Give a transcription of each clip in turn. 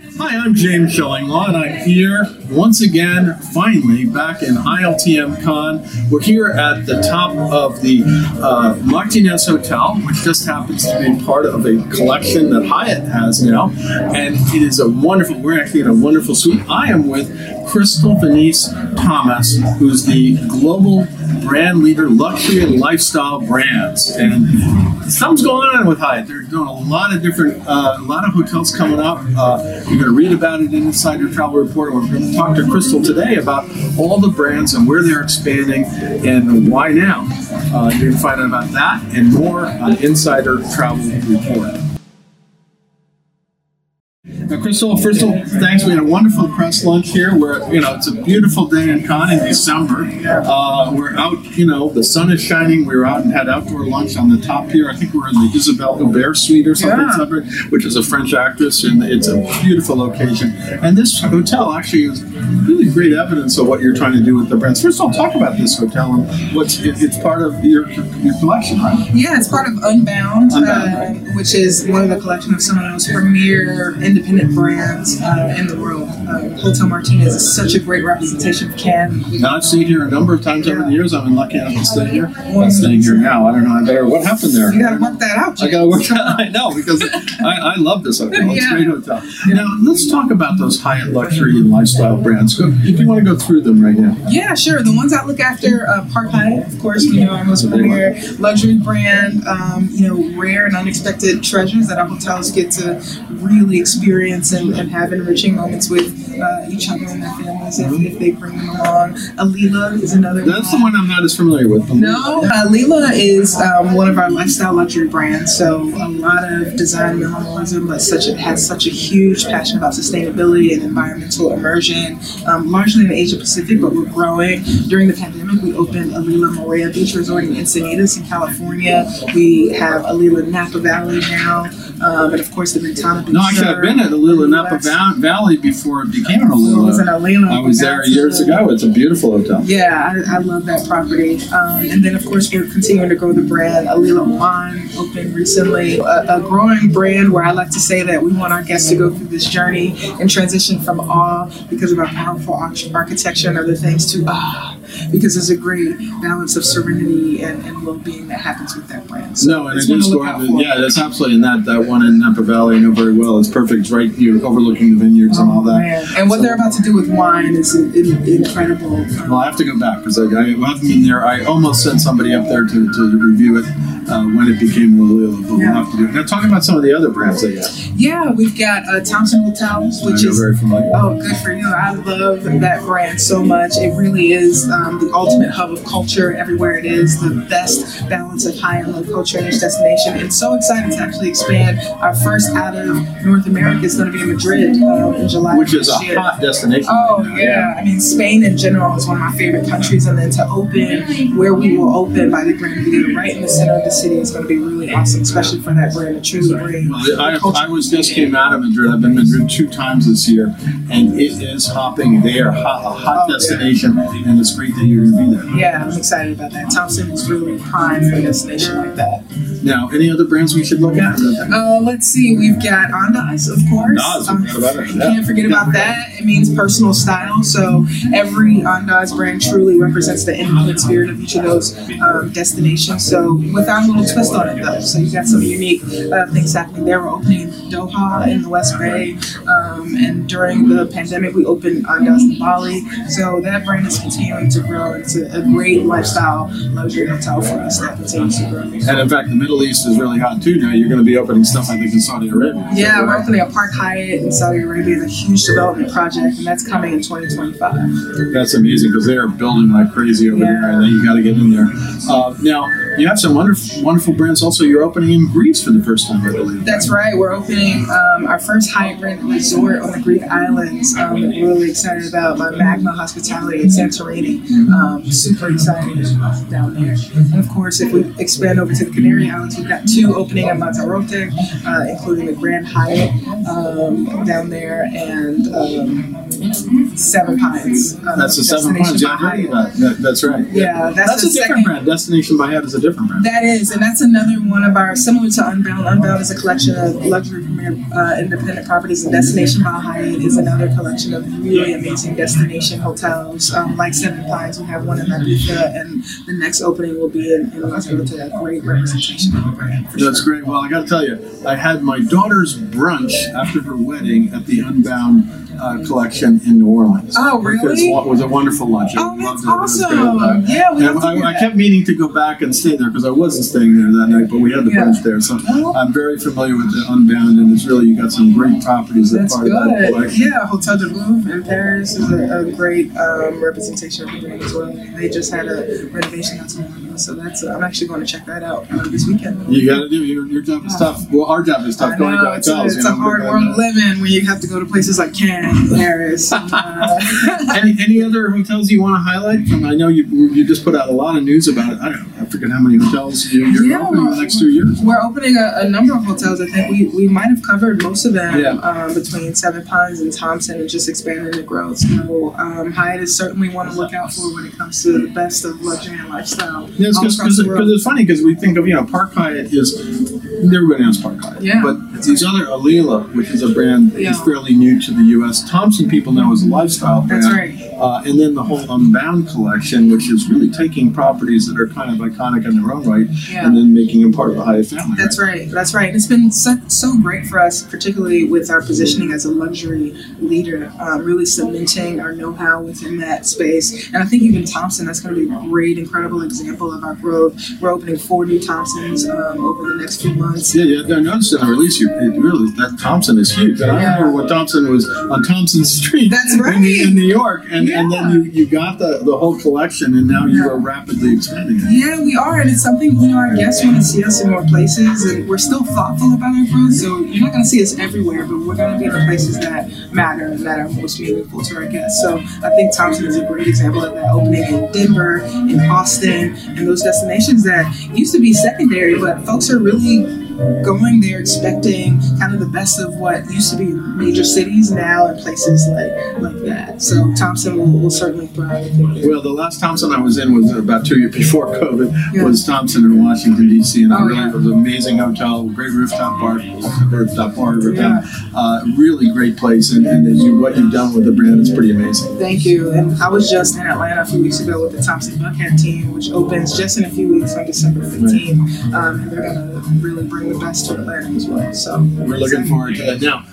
Hi, I'm James Shillinglaw, and I'm here once again, finally, back in ILTM Cannes. We're here at the top of the uh, Martinez Hotel, which just happens to be part of a collection that Hyatt has now. And it is a wonderful, we're actually in a wonderful suite. I am with Crystal Vinisse Thomas, who's the global brand leader, luxury and lifestyle brands. And something's going on with Hyatt. They're doing a lot of different, uh, a lot of hotels coming up. Uh, you're going to read about it in Insider Travel Report. We're talk to Crystal today about all the brands and where they're expanding and why now. Uh, going to find out about that and more on Insider Travel Report. Crystal, first of all, thanks. We had a wonderful press lunch here. Where you know it's a beautiful day in Cannes in December. Uh, we're out. You know, the sun is shining. We were out and had outdoor lunch on the top here. I think we're in the Isabelle Huppert suite or something, Yeah. somewhere, which is a French actress, and it's a beautiful location. And this hotel actually is really great evidence of what you're trying to do with the brands. First of all, talk about this hotel and what's it, it's part of your your collection, right? Yeah, it's part of Unbound, Unbound, uh, which is one of the collection of some of those premier independent brands uh, in the world. Uh, Hotel Martinez is such a great representation of Cannes. Now I've stayed here a number of times over the years. I've been lucky enough to stay here. I'm staying here now. I don't know. I better. What happened there? You gotta work that out. I gotta work that. Out I know because I, I love this hotel. It's a Yeah. great hotel. Now let's talk about those high-end luxury and lifestyle brands. Go, if you want to go through them right now. Yeah, sure. The ones I look after, uh, Park Hyatt, of course, you know, our most premier luxury brand. Um, you know, rare and unexpected treasures that our hotels get to really experience and, and have enriching moments with uh, each other and their families if, if they bring them along. Alila is another. That's the one. one I'm not as familiar with. No, Alila is um, one of our lifestyle luxury brands. So a lot of design minimalism, but such a, has such a huge passion about sustainability and environmental immersion, um, largely in the Asia Pacific, but we're growing. During the pandemic, we opened Alila Marea Beach Resort in Encinitas in California. We have Alila Napa Valley now, um, and of course the Ventana No, actually, I've been at Alila Napa Yes. Valley before it became an It was Alila. Alila. I was there years ago. It's a beautiful hotel. Yeah, I, I love that property. Um, and then, of course, we're continuing to grow the brand. Alila Wine opened recently, a, a growing brand where I like to say that we want our guests to go through this journey and transition from awe because of our powerful architecture and other things to ah, because there's a great balance of serenity and, and well-being that happens with that brand. So No, and it's it is to going to, yeah, that's absolutely. And that, that one in Napa Valley, I know very well. It's perfect. It's right here, overlooking the vineyards and all oh, that. Oh, Man. And what they're about to do with wine is in, in, incredible. Well, I have to go back because I, I haven't been there. I almost sent somebody up there to, to review it uh, when it became Alila, but we'll have to do it. Now, talk about some of the other brands they got. Yeah, we've got uh, Thompson Hotels, which is very familiar. Oh, good for you. I love that brand so much. It really is um, the ultimate hub of culture everywhere it is, the best balance of high and low culture in each destination. And so excited to actually expand. Our first out of North America is going to be in Madrid um, in July. Which is a year. hot destination. Oh right yeah, I mean Spain in general is one of my favorite countries, and then to open where we will open by the Gran Vía, right in the center of the city, is going to be really awesome, especially for that brand to truly bring. Well, I, culture. I was just came out of Madrid. I've been to Madrid two times this year, and it is hopping there, hot, a hot Oh, yeah. destination, and it's great that you're going to be there. Yeah, I'm excited about that. Thompson is really prime for a destination like that. Now, any other brands we should look at? Uh, let's see, we've got Andaz, of course. Andaz, Um, about it, yeah. Can't forget about that. It means personal style. So every Andaz brand truly represents the independent spirit of each of those um, destinations. So with our little twist on it, though. So you've got some unique uh, things happening there. We're opening Doha in the West Bay, um, and during the pandemic, we opened Andaz in Bali. So that brand is continuing to grow. It's a, a great lifestyle luxury hotel for us that continues to grow. And in fact, the Middle East is really hot too now. You're going to be opening stuff, I think, in Saudi Arabia. Yeah, we're opening a Park Hyatt in Saudi Arabia, It's a huge development project, and that's coming in 2025. That's amazing because they are building like crazy over there, and then you got to get in there. Uh, now, you have some wonderful, wonderful brands. Also, you're opening in Greece for the first time, I believe. That's right. We're opening um, our first Grand Resort on the Greek islands. Um, that we're really excited about by Magma Hospitality in Santorini. Um, super excited down there. And of course, if we expand over to the Canary Islands, we've got two opening in Lanzarote, uh, including the Grand Hyatt um, down there and um, Seven Pines. um, That's the Seven Pines. Yeah, by I've heard Hyatt. of that. That- That's right. Yeah, that's, That's a different second. brand. Destination by Hyatt is a different brand. That is, and that's another one of our similar to Unbound. Unbound is a collection of luxury premier uh, independent properties, and Destination by Hyatt is another collection of really amazing destination hotels. Um, like Seven Pines, we have one in Ibiza, and the next opening will be in, in Lanzarote. A great representation of the brand. That's sure. great. Well, I got to tell you, I had my daughter's brunch after her wedding at the Unbound uh, collection in New Orleans. Oh, really? it was a wonderful lunch. Oh, that's loved it. It was great. awesome. Yeah, we have And to do I, I kept meaning to go back and stay there because I wasn't staying there that night, but we had the Yeah. brunch there. So Oh. I'm very familiar with the Unbound, and it's really you got some great properties that That's part of that good. collection. Yeah, Hotel de Louvre in Paris is a, a great um, representation of the brand as well. They just had a renovation not too long ago, so that's I'm actually going to check that out um, this weekend. You got to do your, your job is tough. Well, our job is tough I going know, to it's, a, hotels. it's you a know, hard but, world uh, living when you have to go to places like Cannes, Paris. uh, Any, any other hotels you want to highlight? From I know you you just put out a lot of news about it. I don't know, I forget how many hotels you, you're Yeah, opening in the next two years. We're opening a, a number of hotels. I think we, we might have covered most of them Yeah. um, between Seven Pines and Thompson and just expanding the growth. So um, Hyatt is certainly one to look out for when it comes to the best of luxury and lifestyle. Yeah, because the it's funny because we think of you know Park Hyatt is everybody knows Park Hyatt, Yeah. but these other Alila, which is a brand that is Yeah. fairly new to the U.S. Thompson people know as a lifestyle brand. That's right. Uh, and then the whole Unbound collection, which is really taking properties that are kind of iconic in their own right, Yeah. and then making them part of the Hyatt family. That's right. That's right. And it's been so, so great for us, particularly with our positioning as a luxury leader, um, really cementing our know-how within that space. And I think even Thompson, that's going to be a great, incredible example of our growth. We're opening four new Thompsons um, over the next few months. Yeah, yeah, I noticed in the release you it really that Thompson is huge. And I Yeah. remember when Thompson was on Thompson Street That's in, right. in New York, and, and then you, you got the, the whole collection, and now you Yeah. are rapidly expanding it. Yeah, we are, and it's something you know our guests want to see us in more places, and we're still thoughtful about our growth. So you're not going to see us everywhere, but we're going to be in the places that matter and that are most meaningful to our guests. So I think Thompson is a great example of that, opening in Denver, in Austin, and those destinations that used to be secondary, but folks are really going there expecting kind of the best of what used to be major cities now in places like like that. So Thompson will, will certainly thrive. I. Well, the last Thompson I was in was about two years before COVID. Yeah. Was Thompson in Washington D.C. and I Oh, really yeah. it was an amazing hotel, great rooftop bar, rooftop bar, rooftop, Yeah. uh, really great place. And, and as you, what you've done with the brand is pretty amazing. Thank you. And I was just in Atlanta a few weeks ago with the Thompson Buckhead team, which opens just in a few weeks on December 15th. Um, and they're going to really bring the best to Atlanta as well. So We're looking forward to that. Now,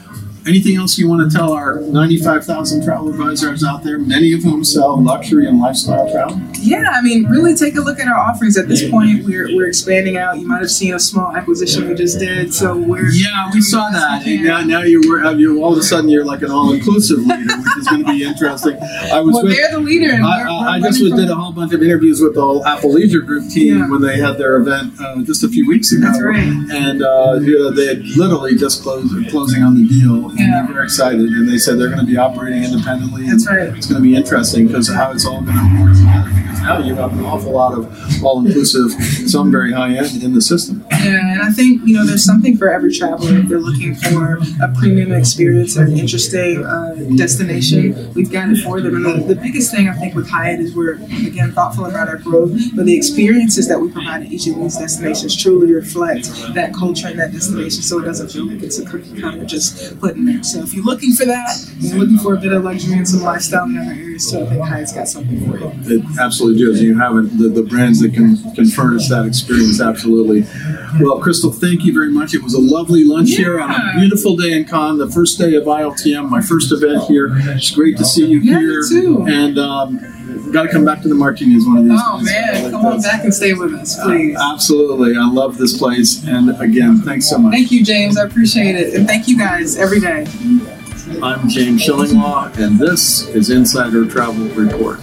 anything else you want to tell our 95,000 travel advisors out there, many of whom sell luxury and lifestyle travel? Yeah, I mean, really take a look at our offerings. At this point, we're, we're expanding out. You might have seen a small acquisition we just did. So we're Yeah, we saw that. And now, now you're, you all of a sudden you're like an all-inclusive leader, which is going to be interesting. I was Well, with. they're the leader. And I, I, I just did a whole bunch of interviews with the whole Apple Leisure Group team Yeah. when they had their event uh, just a few weeks ago. That's right. And uh, you know, they had literally just closed closing on the deal, and Yeah. they're very excited. And they said they're going to be operating independently. and That's right. It's going to be interesting because how it's all going to work together. Because now you have got an awful lot of all-inclusive, some very high-end in the system. Yeah, and I think you know there's something for every traveler. If they're looking for a premium experience or an interesting uh, destination, we've got it for them. And the, the biggest thing I think with Hyatt is we're again thoughtful about our growth, but the experiences that we provide at each of these destinations truly reflect that culture and that destination, so it doesn't feel like it's a cookie cutter just put in there. So if you're looking for that, you're looking for a bit of luxury and some lifestyle in other areas so I think Hyatt's got something for you. It absolutely does. You have it, the, the brands that can, can furnish that experience, absolutely. Well, Crystal, thank you very much. It was a lovely lunch here on a beautiful day in Cannes, the first day of ILTM, my first event here. It's great to see you Yeah, me here. too. And um, got to come back to the Martinez one of these Oh days. I man, like come on back and stay with us, please. Absolutely. I love this place. And again, thanks so much. Thank you, James. I appreciate it. And thank you guys every day. I'm James Shillinglaw, and this is Insider Travel Report.